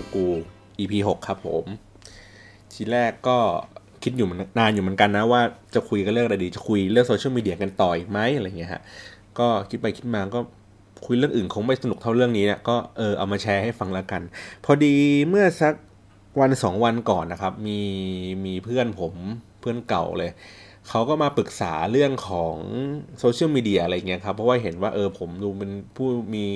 กูกู EP 6ครับผม ทีแรกก็คิดอยู่นานอยู่เหมือนกันนะว่าจะคุยกันเรื่องอะไรดี จะคุยเรื่องโซเชียลมีเดียกันต่ออีกไหมอะไรเงี้ยฮะ ก็คิดไปคิดมาก็คุยเรื่องอื่นคงไม่สนุกเท่าเรื่องนี้เนี่ยก็เออเอามาแชร์ให้ฟังแล้วกัน พอดีเมื่อสักวันสองวันก่อนนะครับ มีมีเพื่อนผมเพื่อนเก่าเลย เขาก็มาปรึกษาเรื่องของโซเชียลมีเดียอะไรเงี้ยครับเพราะว่าเห็นว่าเออผมดูเป็นผู้มี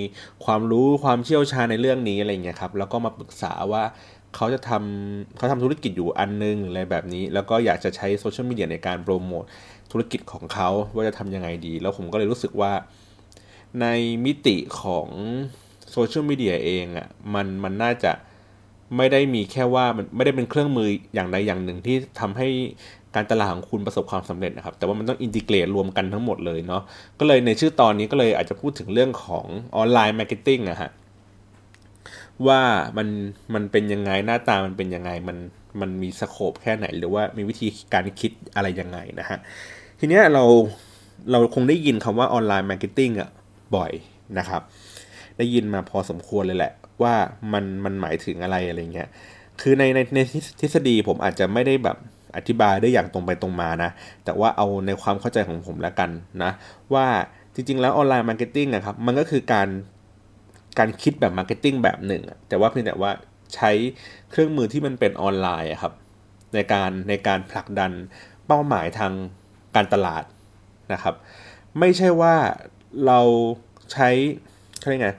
ความรู้ความเชี่ยวชาญในเรื่องนี้อะไรเงี้ยครับแล้วก็มาปรึกษาว่าเขาจะทำเขาทำธุรกิจอยู่อันนึงอะไรแบบนี้ แล้วก็อยากจะใช้โซเชียลมีเดียในการโปรโมทธุรกิจของเขาว่าจะทำยังไงดี แล้วผมก็เลยรู้สึกว่าในมิติของโซเชียลมีเดียเองอะ่ะมันมันน่าจะ ไม่ได้มีแค่ว่ามันไม่ได้เป็นเครื่องมืออย่างใดอย่างหนึ่งที่ทำให้การตลาดของคุณประสบความสำเร็จนะครับ แต่ว่ามันต้องอินทิเกรตรวมกันทั้งหมดเลยเนาะก็เลยในชื่อตอนนี้ก็เลยอาจจะพูดถึงเรื่องของ online marketing อะฮะว่ามันมันเป็นยังไงหน้าตามันเป็นยังไงมันมันมี scope แค่ไหน หรือว่ามีวิธีการคิดอะไรยังไงนะฮะทีเนี้ยเราเราคงได้ยินคำว่า online marketing อะบ่อยนะครับ ได้ยินมาพอสมควรเลยแหละ ว่ามันมันหมายถึงอะไรอะไรเงี้ยคือในในในทฤษฎีผมอาจจะไม่ได้แบบอธิบายได้อย่างตรงไปตรงมานะ แต่ว่าเอาในความเข้าใจของผมแล้วกันนะ ว่าจริง ๆ แล้ว online marketing นะครับ มันก็คือการการคิดแบบ marketing แบบหนึ่ง แต่ว่าเพียงแต่ว่าใช้เครื่องมือที่มันเป็นออนไลน์ครับ ในการในการผลักดันเป้าหมายทางการตลาดนะครับ ไม่ใช่ว่าเราใช้เขาเรียกไง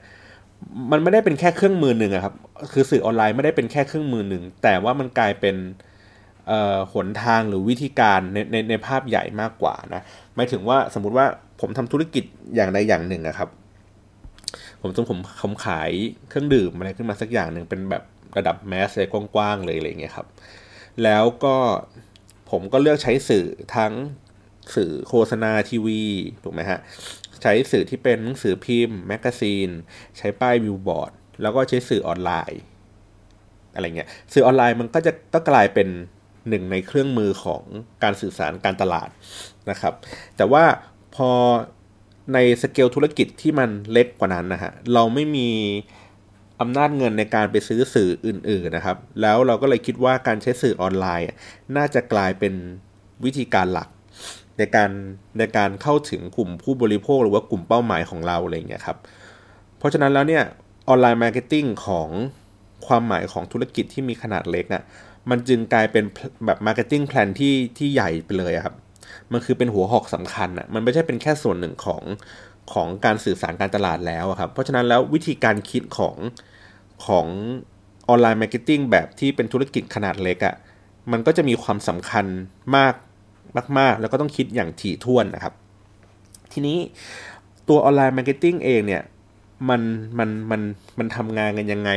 มันไม่ได้เป็นแค่เครื่องมือหนึ่งครับ คือสื่อออนไลน์ไม่ได้เป็นแค่เครื่องมือหนึ่ง แต่ว่ามันกลายเป็นหนทางหรือวิธีการในในในภาพใหญ่มากกว่านะหมายถึงว่าสมมุติว่าผมทำธุรกิจอย่างใดอย่างหนึ่งนะครับ ผมต้องผมผมขายเครื่องดื่มอะไรขึ้นมาสักอย่างหนึ่งเป็นแบบระดับแมสเลยกว้างๆเลยอะไรเงี้ยครับ แล้วก็ผมก็เลือกใช้สื่อทั้งสื่อโฆษณาทีวีถูกไหมฮะ ใช้สื่อที่เป็นหนังสือพิมพ์ แมกกาซีน ใช้ป้ายวิวบอร์ด แล้วก็ใช้สื่อออนไลน์อะไรเงี้ยสื่อออนไลน์มันก็จะก็กลายเป็นหนึ่งในเครื่องมือของการสื่อสารการตลาดนะครับ แต่ว่าพอในสเกลธุรกิจที่มันเล็กกว่านั้นนะฮะเราไม่มีอำนาจเงินในการไปซื้อสื่ออื่น ๆนะครับ แล้วเราก็เลยคิดว่าการใช้สื่อออนไลน์ น่าจะกลายเป็นวิธีการหลัก ในการในการเข้าถึงกลุ่มผู้บริโภคหรือว่ากลุ่มเป้าหมายของเราอะไรเงี้ยครับ เพราะฉะนั้นแล้วเนี่ย online marketing ของความหมายของธุรกิจที่มีขนาดเล็กอะ่ะมันจึงกลายเป็นแบบ marketing plan ที่ที่ใหญ่ไปเลยครับ มันคือเป็นหัวหอกสำคัญอะ่ะมันไม่ใช่เป็นแค่ส่วนหนึ่งของของการสื่อสารการตลาดแล้วครับ เพราะฉะนั้นแล้ววิธีการคิดของของ online marketing แบบที่เป็นธุรกิจขนาดเล็กอะ่ะมันก็จะมีความสำคัญมาก มาก ๆ แล้วก็ต้องคิดอย่างถี่ถ้วนนะครับ ทีนี้ตัว online marketing เองเนี่ยมันมันมันมันทำงานกันยังไง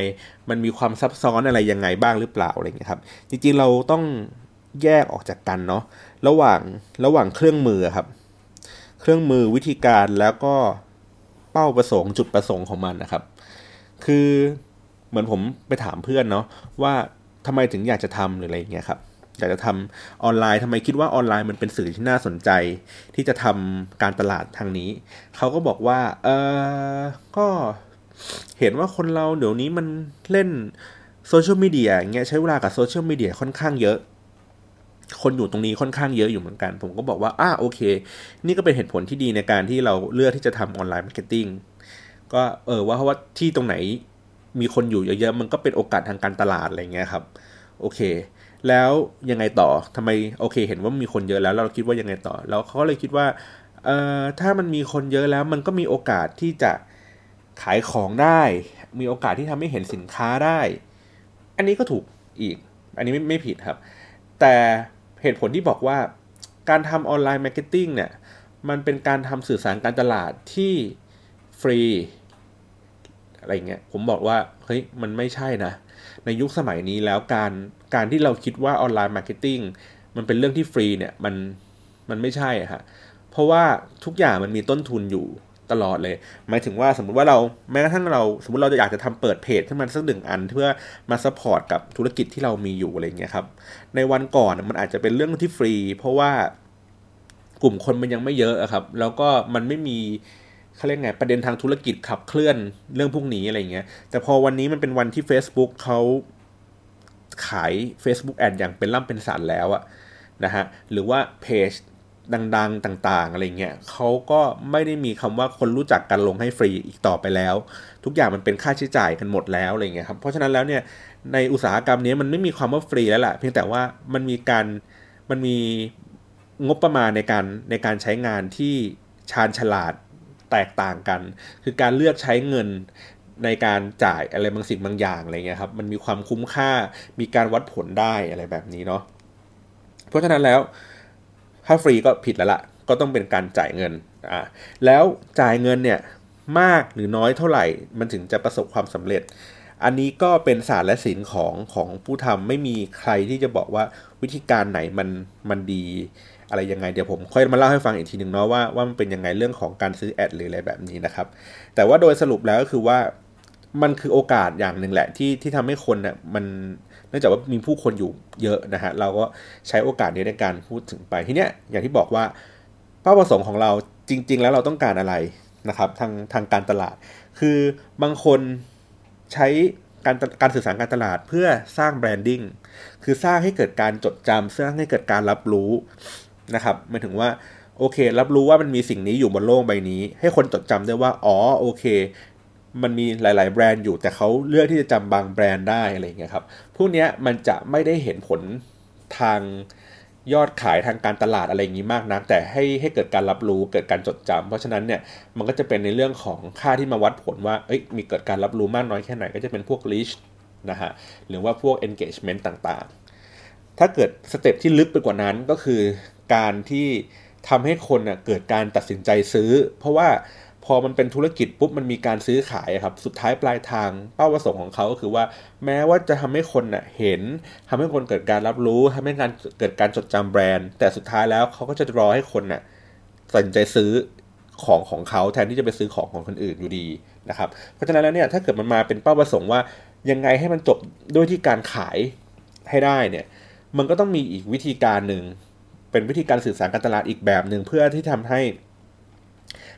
มันมีความซับซ้อนอะไรยังไงบ้างหรือเปล่าอะไรเงี้ยครับ จริงๆเราต้องแยกออกจากกันเนาะระหว่างระหว่างเครื่องมือครับ เครื่องมือวิธีการแล้วก็เป้าประสงค์จุดประสงค์ของมันนะครับ คือเหมือนผมไปถามเพื่อนเนาะว่าทำไมถึงอยากจะทำหรืออะไรเงี้ยครับ อยากจะทำออนไลน์ทำไมคิดว่าออนไลน์มันเป็นสื่อที่น่าสนใจ ที่จะทำการตลาดทางนี้ เขาก็บอกว่าเออก็เห็นว่าคนเราเดี๋ยวนี้มันเล่น social media เงี้ยใช้เวลากับ social media ค่อนข้างเยอะ คนอยู่ตรงนี้ค่อนข้างเยอะอยู่เหมือนกัน ผมก็บอกว่าอ่าโอเค นี่ก็เป็นเหตุผลที่ดีในการที่เราเลือกที่จะทำ online marketingก็เออว่าเพราะว่าที่ตรงไหนมีคนอยู่เยอะๆมันก็เป็นโอกาสทางการตลาดอะไรเงี้ยครับ โอเค แล้วยังไงต่อทำไมโอเค เห็นว่ามีคนเยอะแล้ว เราคิดว่ายังไงต่อ แล้วเขาเลยคิดว่าเอ่อถ้ามันมีคนเยอะแล้ว มันก็มีโอกาสที่จะขายของได้ มีโอกาสที่ทำให้เห็นสินค้าได้ อันนี้ก็ถูกอีก อันนี้ไม่ไม่ผิดครับ แต่เหตุผลที่บอกว่าการทำ online marketing เนี่ยมันเป็นการทำสื่อสารการตลาดที่ฟรีอะไรเงี้ยผมบอกว่าเฮ้ยมันไม่ใช่นะ ในยุคสมัยนี้แล้วการ การที่เราคิดว่า online marketing มันเป็นเรื่องที่ฟรีเนี่ยมันมันไม่ใช่ฮะเพราะว่าทุกอย่างมันมีต้นทุนอยู่ตลอดเลย หมายถึงว่าสมมุติว่าเราแม้กระทั่งเราสมมติเราจะอยากจะทำเปิดเพจขึ้นมาสักหนึ่งอัน เพื่อมา support กับธุรกิจที่เรามีอยู่อะไรเงี้ยครับ ในวันก่อนมันอาจจะเป็นเรื่องที่ฟรี เพราะว่ากลุ่มคนมันยังไม่เยอะครับ แล้วก็มันไม่มีเขาเรียกไงประเด็นทางธุรกิจขับเคลื่อนเรื่องพวกนี้อะไรเงี้ย แต่พอวันนี้มันเป็นวันที่ Facebook เขา ขาย Facebook แอดอย่างเป็นล่ำเป็นสันแล้วอะนะฮะหรือว่าเพจดังๆต่างๆอะไรเงี้ยเขาก็ไม่ได้มีคำว่าคนรู้จักกันลงให้ฟรีอีกต่อไปแล้ว ทุกอย่างมันเป็นค่าใช้จ่ายกันหมดแล้วอะไรเงี้ยครับเพราะฉะนั้นแล้วเนี่ยในอุตสาหกรรมนี้มันไม่มีความว่าฟรีแล้วแหละเพียงแต่ว่ามันมีการมันมีงบประมาณในการในการใช้งานที่ชาญฉลาดแตกต่างกัน คือการเลือกใช้เงิน ในการจ่ายอะไรบางสิ่งบางอย่างอะไรเงี้ยครับมันมีความคุ้มค่ามีการวัดผลได้อะไรแบบนี้เนาะเพราะฉะนั้นแล้วถ้าฟรีก็ผิดแล้วละ่ะ ก็ต้องเป็นการจ่ายเงินอ่าแล้วจ่ายเงินเนี่ยมากหรือน้อยเท่าไหร่ มันถึงจะประสบความสำเร็จ อันนี้ก็เป็นศาสตร์และศิลป์ของของผู้ทำไม่มีใครที่จะบอกว่าวิธีการไหนมันมันดีอะไรยังไงเดี๋ยวผมค่อยมาเล่าให้ฟังอีกทีหนึ่งเนาะว่าว่ามันเป็นยังไงเรื่องของการซื้อแอดหรืออะไรแบบนี้นะครับ แต่ว่าโดยสรุปแล้วก็คือว่า มันคือโอกาสอย่างหนึ่งแหละที่ที่ทำให้คนเนี่ยมันเนื่องจากว่ามีผู้คนอยู่เยอะนะฮะเราก็ใช้โอกาสนี้ในการพูดถึงไปทีเนี้ยอย่างที่บอกว่าเป้าประสงค์ของเราจริง ๆ แล้วเราต้องการอะไรนะครับทางทางการตลาด คือบางคนใช้การการสื่อสารการตลาดเพื่อสร้างแบรนดิ้งคือสร้างให้เกิดการจดจำสร้างให้เกิดการรับรู้นะครับหมายถึงว่าโอเค รับรู้ว่ามันมีสิ่งนี้อยู่บนโลกใบนี้ ให้คนจดจำได้ว่า อ๋อ โอเค มันมีหลาย ๆ แบรนด์อยู่แต่เขาเลือกที่จะจำบางแบรนด์ได้อะไรเงี้ยครับพวกนี้มันจะไม่ได้เห็นผลทางยอดขายทางการตลาดอะไรอย่างนี้มากนะแต่ให้ให้เกิดการรับรู้เกิดการจดจำเพราะฉะนั้นเนี่ยมันก็จะเป็นในเรื่องของค่าที่มาวัดผลว่าเอ้ยมีเกิดการรับรู้มากน้อยแค่ไหนก็จะเป็นพวก reach นะฮะหรือว่าพวก engagement ต่างๆ ถ้าเกิดสเต็ปที่ลึกไปกว่านั้นก็คือการที่ทำให้คนเกิดการตัดสินใจซื้อ เพราะว่า พอมันเป็นธุรกิจปุ๊บมันมีการซื้อขายครับ สุดท้ายปลายทางเป้าประสงค์ของเขาก็คือว่า แม้ว่าจะทำให้คนเน่ะเห็นทำให้คนเกิดการรับรู้ทำให้การเกิดการจดจำแบรนด์ แต่สุดท้ายแล้วเขาก็จะรอให้คนเน่ะตัดสินใจซื้อของของเขาแทนที่จะไปซื้อของของคนอื่นอยู่ดีนะครับ เพราะฉะนั้นแล้วเนี่ยถ้าเกิดมันมาเป็นเป้าประสงค์ว่ายังไงให้มันจบด้วยที่การขายให้ได้เนี่ย มันก็ต้องมีอีกวิธีการหนึ่งเป็นวิธีการสื่อสารการตลาดอีกแบบหนึ่งเพื่อที่ทำให้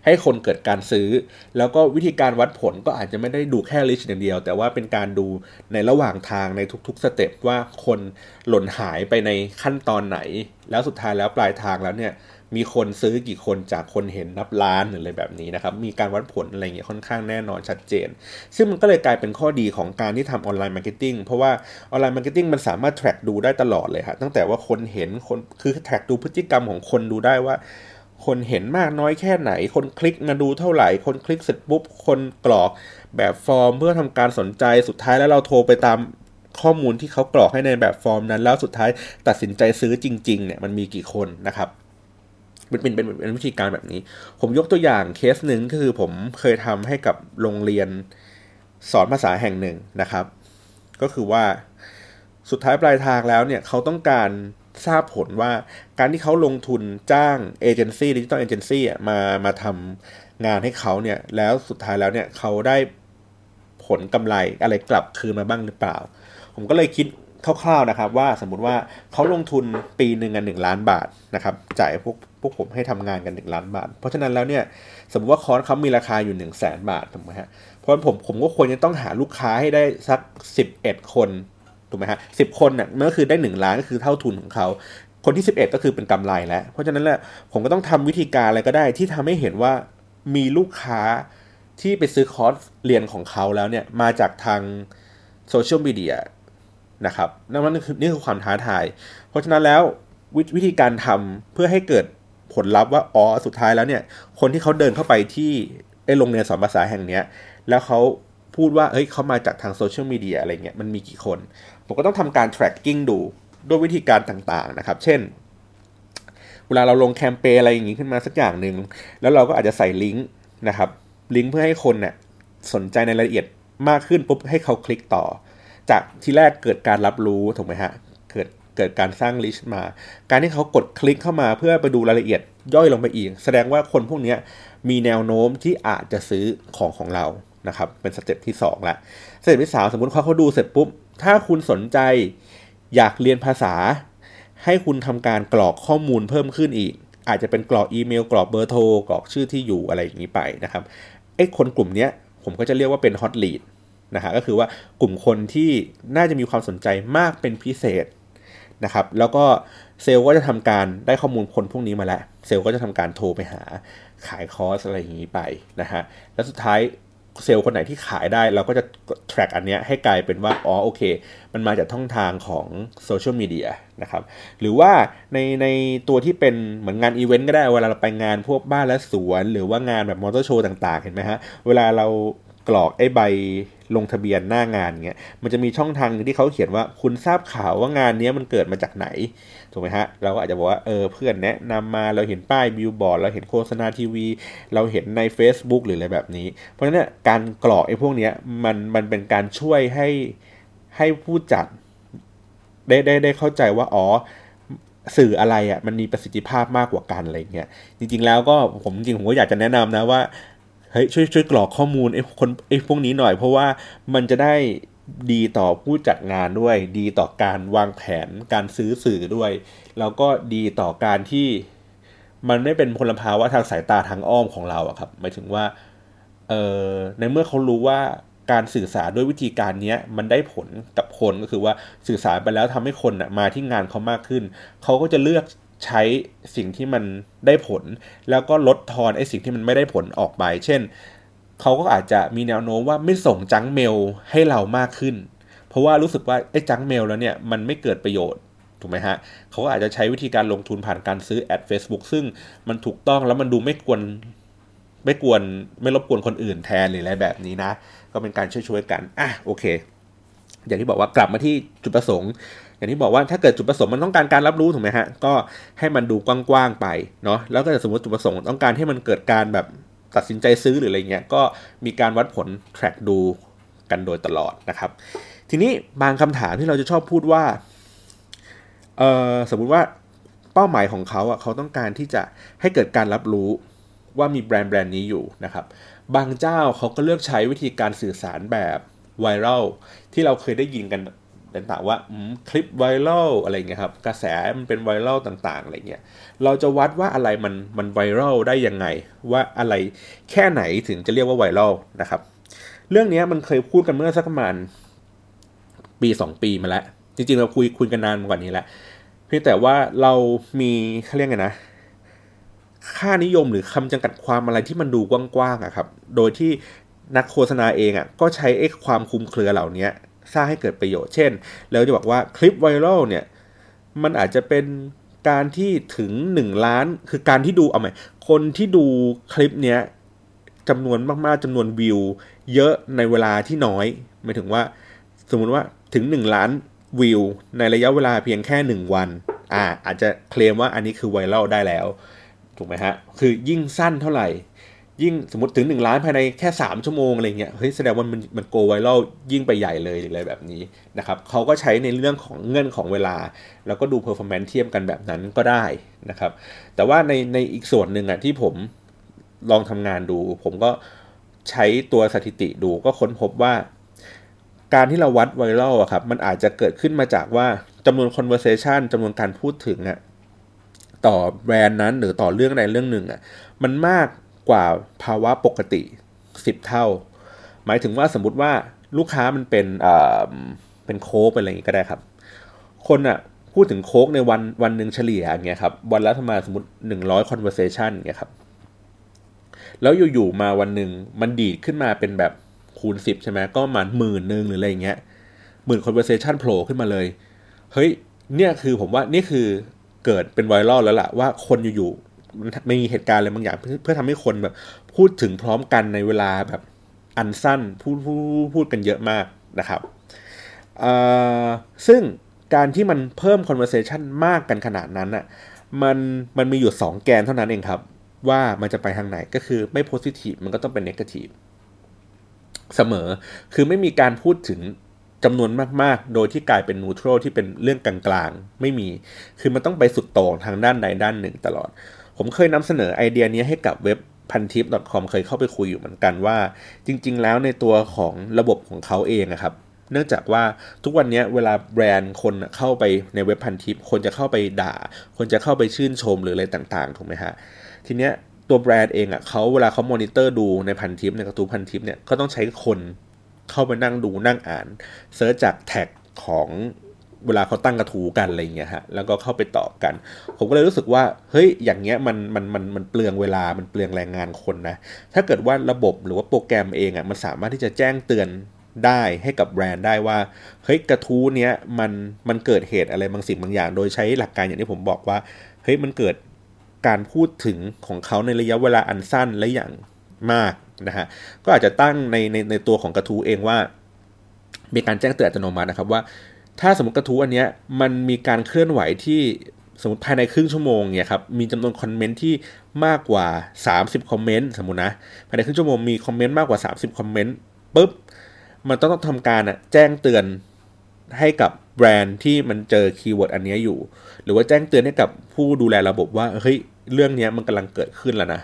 ให้คนเกิดการซื้อ แล้วก็วิธีการวัดผลก็อาจจะไม่ได้ดูแค่ reach อย่างเดียว แต่ว่าเป็นการดูในระหว่างทางในทุกๆ step ว่าคนหล่นหายไปในขั้นตอนไหน แล้วสุดท้ายแล้วปลายทางแล้วเนี่ยมีคนซื้อกี่คนจากคนเห็นนับล้านหรืออะไรแบบนี้นะครับ มีการวัดผลอะไรเงี้ยค่อนข้างแน่นอนชัดเจน ซึ่งมันก็เลยกลายเป็นข้อดีของการที่ทำ online marketing เพราะว่า online marketing มันสามารถ track ดูได้ตลอดเลยครับตั้งแต่ว่าคนเห็นคนคือ track ดูพฤติกรรมของคนดูได้ว่า คนเห็นมากน้อยแค่ไหน คนคลิกมาดูเท่าไหร่ คนคลิกเสร็จปุ๊บ คนกรอกแบบฟอร์มเพื่อทำการสนใจสุดท้ายแล้วเราโทรไปตามข้อมูลที่เขากรอกให้ในแบบฟอร์มนั้น แล้วสุดท้ายตัดสินใจซื้อจริงๆเนี่ยมันมีกี่คนนะครับเป็นเป็นเป็นเป็นวิธีการแบบนี้ ผมยกตัวอย่างเคสหนึ่งก็คือผมเคยทำให้กับโรงเรียนสอนภาษาแห่งหนึ่งนะครับ ก็คือว่าสุดท้ายปลายทางแล้วเนี่ยเขาต้องการ ทราบผลว่าการที่เขาลงทุนจ้าง agency digital agency มามาทำงานให้เขาเนี่ยแล้วสุดท้ายแล้วเนี่ยเขาได้ผลกำไรอะไรกลับคืนมาบ้างหรือเปล่า ผมก็เลยคิดคร่าวๆนะครับ ว่าสมมุติว่าเขาลงทุนปีหนึ่งกันหนึ่งล้านบาทนะครับจ่ายพวกพวกผมให้ทำงานกันหนึ่งล้านบาท เพราะฉะนั้นแล้วเนี่ยสมมติว่าคอร์สเขามีราคาอยู่หนึ่งแสนบาทถูกไหมฮะเพราะผมผมก็ควรจะต้องหาลูกค้าให้ได้สักสิบเอ็ดคน ถูกไหมฮะสิบคนเนี่ยมันก็คือได้หนึ่งล้านก็คือเท่าทุนของเขาคนที่สิบเอ็ดก็คือเป็นกำไรแล้ว เพราะฉะนั้นแหละผมก็ต้องทำวิธีการอะไรก็ได้ที่ทำให้เห็นว่ามีลูกค้าที่ไปซื้อคอร์สเรียนของเขาแล้วเนี่ยมาจากทางโซเชียลมีเดียนะครับนั่นคือนี่คือความท้าทาย เพราะฉะนั้นแล้วววิธีการทำเพื่อให้เกิดผลลัพธ์ว่าอ๋อสุดท้ายแล้วเนี่ยคนที่เขาเดินเข้าไปที่ไอ้โรงเรียนสอนภาษาแห่งเนี้ยแล้วเขา พูดว่าเฮ้ยเขามาจากทางโซเชียลมีเดียอะไรเงี้ยมันมีกี่คน ผมก็ต้องทำการ tracking ดูด้วยวิธีการต่างๆนะครับ เช่น เวลาเราลงแคมเปญอะไรอย่างนี้ขึ้นมาสักอย่างหนึ่งแล้วเราก็อาจจะใส่ลิงก์นะครับลิงก์เพื่อให้คนเนี่ยสนใจในรายละเอียดมากขึ้นปุ๊บให้เขาคลิกต่อ จากที่แรกเกิดการรับรู้ถูกไหมฮะเกิดเกิดการสร้างลิสต์มา การที่เขากดคลิกเข้ามาเพื่อไปดูรายละเอียดย่อยลงไปอีก แสดงว่าคนพวกนี้มีแนวโน้มที่อาจจะซื้อของของเรา นะครับเป็น step ที่2ละ step ที่3สมมติเขาเขาดูเสร็จปุ๊บถ้าคุณสนใจอยากเรียนภาษา ให้คุณทำการกรอกข้อมูลเพิ่มขึ้นอีก อาจจะเป็นกรอกอีเมล กรอกเบอร์โทรกรอกชื่อที่อยู่อะไรอย่างนี้ไปนะครับไอ้คนกลุ่มนี้ผมก็จะเรียกว่าเป็น hot lead นะฮะก็คือว่ากลุ่มคนที่น่าจะมีความสนใจมากเป็นพิเศษนะครับ แล้วก็เซลล์ก็จะทำการได้ข้อมูลคนพวกนี้มาแล้ว เซลล์ก็จะทำการโทรไปหาขายคอร์สอะไรอย่างนี้ไปนะฮะแล้วสุดท้าย เซลล์คนไหนที่ขายได้เราก็จะ track อันเนี้ยให้กลายเป็นว่าอ๋อโอเค มันมาจากช่องทางของ social media นะครับหรือว่าในในตัวที่เป็นเหมือนงานอีเวนต์ก็ได้เวลาเราไปงานพวกบ้านและสวน หรือว่างานแบบมอเตอร์โชว์ต่างๆ เห็นไหมฮะ เวลาเรา กรอกไอ้ใบลงทะเบียนหน้างานเงี้ย มันจะมีช่องทางที่เขาเขียนว่าคุณทราบข่าวว่างานนี้มันเกิดมาจากไหน ถูกไหมฮะ เราก็อาจจะบอกว่า เออ เพื่อนแนะนำมา เราเห็นป้ายบิลบอร์ด เราเห็นโฆษณาทีวี เราเห็นใน Facebook หรืออะไรแบบนี้ เพราะฉะนั้นการกรอกไอ้พวกเนี้ย มัน มันเป็นการช่วยให้ ให้ผู้จัดได้ได้ได้เข้าใจว่า อ๋อ สื่ออะไรอะ่ะ มันมีประสิทธิภาพมากกว่ากันอะไรเงี้ย จริง ๆ แล้วก็ผมจริงผมก็อยากจะแนะนำนะว่า เฮ้ยช่วยช่วยกรอกข้อมูลไอ้คนไอ้พวกนี้หน่อย เพราะว่ามันจะได้ดีต่อผู้จัดงานด้วย ดีต่อการวางแผนการซื้อสื่อด้วย แล้วก็ดีต่อการที่มันไม่เป็นพลภาวะทางสายตาทางอ้อมของเราอะครับหมายถึงว่าเออในเมื่อเขารู้ว่าการสื่อสารด้วยวิธีการนี้มันได้ผลกับคนก็คือว่าสื่อสารไปแล้วทำให้คนมาที่งานเขามากขึ้น เขาก็จะเลือก ใช้สิ่งที่มันได้ผล แล้วก็ลดทอนไอ้สิ่งที่มันไม่ได้ผลออกไป เช่น เขาก็อาจจะมีแนวโน้มว่าไม่ส่งจังเมลให้เรามากขึ้น เพราะว่ารู้สึกว่าไอ้จังเมลแล้วเนี่ยมันไม่เกิดประโยชน์ถูกไหมฮะเขาก็อาจจะใช้วิธีการลงทุนผ่านการซื้อแอด Facebook ซึ่งมันถูกต้องแล้วมันดูไม่กวนไม่กวนไม่รบกวนคนอื่นแทนหรืออะไรแบบนี้นะ ก็เป็นการช่วยๆกัน อะโอเค อย่างที่บอกว่ากลับมาที่จุดประสงค์ อย่างที่บอกว่าถ้าเกิดจุดประสงค์มันต้องการการรับรู้ถูกไหมฮะก็ให้มันดูกว้างๆไปเนาะแล้วก็สมมติจุดประสงค์ต้องการให้มันเกิดการแบบตัดสินใจซื้อหรืออะไรเงี้ยก็มีการวัดผล track ดูกันโดยตลอดนะครับ ทีนี้บางคำถามที่เราจะชอบพูดว่าเออสมมุติว่าเป้าหมายของเขาอะเขาต้องการที่จะให้เกิดการรับรู้ว่ามีแบรนด์แบรนด์นี้อยู่นะครับ บางเจ้าเขาก็เลือกใช้วิธีการสื่อสารแบบไวรัลที่เราเคยได้ยินกัน ต่างๆว่าคลิปไวรัลอะไรเงี้ยครับกระแสมันเป็นไวรัลต่างๆอะไรเงี้ยเราจะวัดว่าอะไรมันมันไวรัลได้ยังไง ว่าอะไรแค่ไหนถึงจะเรียกว่าไวรัลนะครับ เรื่องนี้มันเคยพูดกันเมื่อสักประมาณปี 2 ปีมาแล้ว จริงๆเราคุยคุยกันนานกว่านี้แล้วเพียงแต่ว่าเรามีเขาเรียกไงนะ ค่านิยมหรือคำจำกัดความอะไรที่มันดูกว้างๆอะครับ โดยที่นักโฆษณาเองอะก็ใช้ไอ้ความคุมเครือเหล่านี้ สร้างให้เกิดประโยชน์ เช่นแล้วจะบอกว่าคลิปไวรัลเนี่ยมันอาจจะเป็นการที่ถึง 1 ล้าน คือการที่ดูเอาไหมคนที่ดูคลิปเนี้ยจำนวนมากๆจำนวนวิว เยอะในเวลาที่น้อยหมายถึงว่า สมมุติว่าถึง 1 ล้านวิว ในระยะเวลาเพียงแค่ 1 วันอ่าอาจจะเคลมว่าอันนี้คือไวรัลได้แล้ว ถูกไหมฮะ คือยิ่งสั้นเท่าไหร่ ยิ่งสมมติถึง 1 ล้านภายในแค่ 3 ชั่วโมงอะไรเงี้ยเฮ้ยแสดงว่ามันมัน go viral ยิ่งไปใหญ่เลยอะไรแบบนี้นะครับเขาก็ใช้ในเรื่องของเงื่อนของเวลา แล้วก็ดู performance เทียบกันแบบนั้นก็ได้นะครับแต่ว่าในในอีกส่วนหนึ่งอะที่ผมลองทำงานดู ผมก็ใช้ตัวสถิติดูก็ค้นพบว่า การที่เราวัด viral อะครับมันอาจจะเกิดขึ้นมาจากว่าจำนวน conversation จำนวนการพูดถึงอะต่อแบรนด์นั้นหรือต่อเรื่องใดเรื่องหนึ่งอะมันมาก กว่าภาวะปกติ 10 เท่า หมายถึงว่าสมมติว่าลูกค้ามันเป็นอ่าเป็นโค้กเป็นอะไรอย่างงี้ก็ได้ครับ คนอะพูดถึงโค้กในวันวันหนึ่งเฉลี่ยอย่างเงี้ยครับวันละประมาณสมมติหนึ่งร้อย conversation อย่างเงี้ยครับแล้วอยู่ๆมาวันหนึ่งมันดีดขึ้นมาเป็นแบบคูณสิบใช่ไหมก็ประมาณหมื่นหนึ่งหรืออะไรเงี้ยหมื่น conversation โผล่ขึ้นมาเลย เฮ้ยเนี่ยคือผมว่านี่คือเกิดเป็นไวรัลแล้วล่ะว่าคนอยู่ ไม่มีเหตุการณ์อะไรบางอย่าง เพื่อทำให้คนแบบพูดถึงพร้อมกันในเวลาแบบอันสั้นพูดพูดพูดกันเยอะมากนะครับซึ่งการที่มันเพิ่ม conversation มากกันขนาดนั้นอะมันมันมีอยู่ 2 แกนเท่านั้นเองครับ ว่ามันจะไปทางไหนก็คือไม่ positive มันก็ต้องเป็น negative เสมอคือไม่มีการพูดถึงจำนวนมาก ๆ โดยที่กลายเป็นนูทรัลที่เป็นเรื่องกลาง ๆ ไม่มี คือมันต้องไปสุดโต่งทางด้านใดด้านหนึ่งตลอด ผมเคยนำเสนอไอเดียนี้ให้กับเว็บพันทิป .com เคยเข้าไปคุยอยู่เหมือนกันว่า จริง ๆ แล้วในตัวของระบบของเขาเองนะครับ เนื่องจากว่าทุกวันนี้เวลาแบรนด์คนเข้าไปในเว็บพันทิป คนจะเข้าไปด่า คนจะเข้าไปชื่นชมหรืออะไรต่างๆ ถูกไหมฮะ ทีเนี้ยตัวแบรนด์เองอะ่ะเขาเวลาเขามอนิเตอร์ดูในพันทิปในกระทู้พันทิปเนี่ยก็ต้องใช้คนเข้าไปนั่งดูนั่งอ่าน search จาก tag ของ เวลาเขาตั้งกระทู้กันอะไรเงี้ยฮะแล้วก็เข้าไปตอบกัน ผมก็เลยรู้สึกว่าเฮ้ยอย่างเงี้ยมันมันมันมันเปลืองเวลามันเปลืองแรงงานคนนะถ้าเกิดว่าระบบหรือว่าโปรแกรมเองอะมันสามารถที่จะแจ้งเตือนได้ให้กับแบรนด์ได้ว่าเฮ้ยกระทู้เนี้ยมันมันเกิดเหตุอะไรบางสิ่งบางอย่าง โดยใช้หลักการอย่างที่ผมบอกว่าเฮ้ยมันเกิดการพูดถึงของเขาในระยะเวลาอันสั้นและอย่างมากนะฮะก็อาจจะตั้งในในในตัวของกระทู้เองว่า มีการแจ้งเตือนอัตโนมัตินะครับว่า ถ้าสมมติกระทู้อันเนี้ยมันมีการเคลื่อนไหวที่สมมติภายในครึ่งชั่วโมงเนี่ยครับมีจำนวนคอมเมนต์ที่มากกว่า 30 คอมเมนต์สมมตินะภายในครึ่งชั่วโมงมีคอมเมนต์มากกว่า 30 คอมเมนต์ปุ๊บมันต้องต้องทำการอะแจ้งเตือนให้กับแบรนด์ที่มันเจอ keyword อันนี้อยู่ หรือว่าแจ้งเตือนให้กับผู้ดูแลระบบว่าเฮ้ยเรื่องนี้มันกำลังเกิดขึ้นแล้วนะ